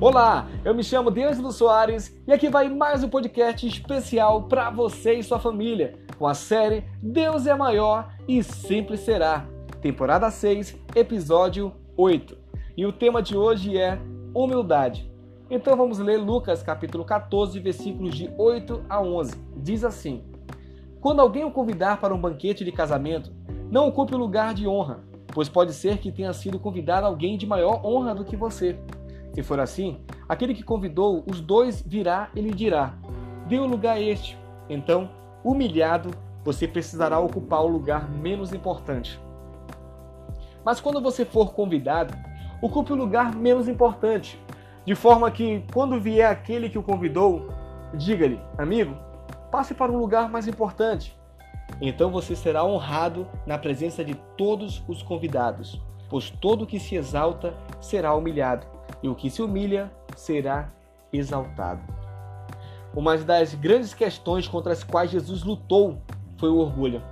Olá, eu me chamo Deus Soares e aqui vai mais um podcast especial para você e sua família, com a série Deus é maior e sempre será, temporada 6, episódio 8. E o tema de hoje é humildade. Então vamos ler Lucas capítulo 14, versículos de 8 a 11. Diz assim: Quando alguém o convidar para um banquete de casamento, não ocupe o lugar de honra, pois pode ser que tenha sido convidado alguém de maior honra do que você. Se for assim, aquele que convidou os dois virá e lhe dirá: o lugar a este. Então, humilhado, você precisará ocupar o lugar menos importante. Mas quando você for convidado, ocupe o lugar menos importante, de forma que, quando vier aquele que o convidou, diga-lhe: Amigo, passe para um lugar mais importante. Então você será honrado na presença de todos os convidados, pois todo que se exalta será humilhado e o que se humilha será exaltado. Uma das grandes questões contra as quais Jesus lutou foi o orgulho.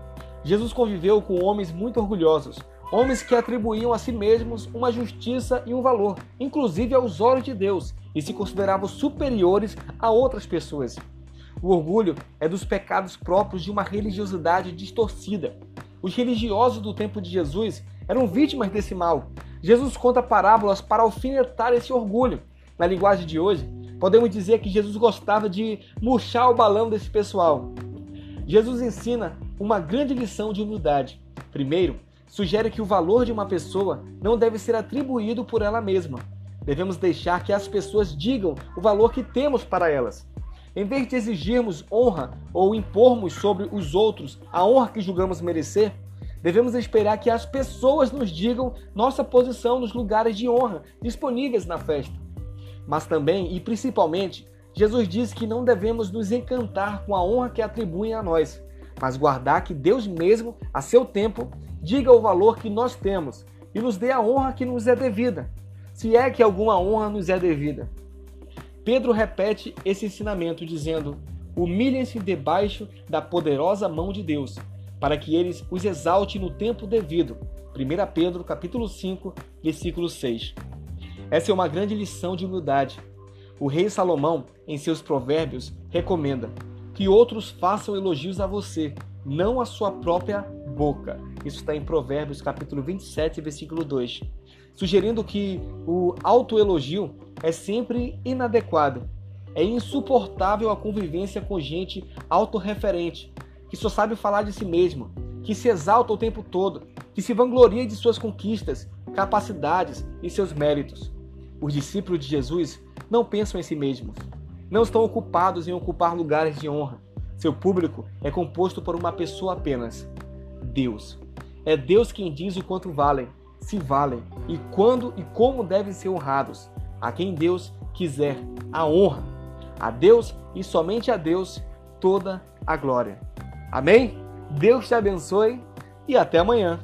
Jesus conviveu com homens muito orgulhosos, homens que atribuíam a si mesmos uma justiça e um valor, inclusive aos olhos de Deus, e se consideravam superiores a outras pessoas. O orgulho é dos pecados próprios de uma religiosidade distorcida. Os religiosos do tempo de Jesus eram vítimas desse mal, Jesus conta parábolas para alfinetar esse orgulho. Na linguagem de hoje, podemos dizer que Jesus gostava de murchar o balão desse pessoal. Jesus ensina uma grande lição de humildade. Primeiro, sugere que o valor de uma pessoa não deve ser atribuído por ela mesma. Devemos deixar que as pessoas digam o valor que temos para elas. Em vez de exigirmos honra ou impormos sobre os outros a honra que julgamos merecer, Devemos esperar que as pessoas nos digam nossa posição nos lugares de honra disponíveis na festa. Mas também e principalmente, Jesus diz que não devemos nos encantar com a honra que atribuem a nós, mas guardar que Deus mesmo, a seu tempo, diga o valor que nós temos e nos dê a honra que nos é devida, se é que alguma honra nos é devida. Pedro repete esse ensinamento dizendo: Humilhem-se debaixo da poderosa mão de Deus para que eles os exalte no tempo devido. 1 Pedro capítulo 5, versículo 6. Essa é uma grande lição de humildade. O rei Salomão, em seus provérbios, recomenda que outros façam elogios a você, não a sua própria boca. Isso está em Provérbios capítulo 27, versículo 2. Sugerindo que o autoelogio é sempre inadequado. É insuportável a convivência com gente autorreferente, que só sabe falar de si mesmo, que se exalta o tempo todo, que se vangloria de suas conquistas, capacidades e seus méritos. Os discípulos de Jesus não pensam em si mesmos, não estão ocupados em ocupar lugares de honra. Seu público é composto por uma pessoa apenas: Deus. É Deus quem diz o quanto valem, se valem e quando e como devem ser honrados. A quem Deus quiser a honra. A Deus e somente a Deus toda a glória. Amém? Deus te abençoe e até amanhã.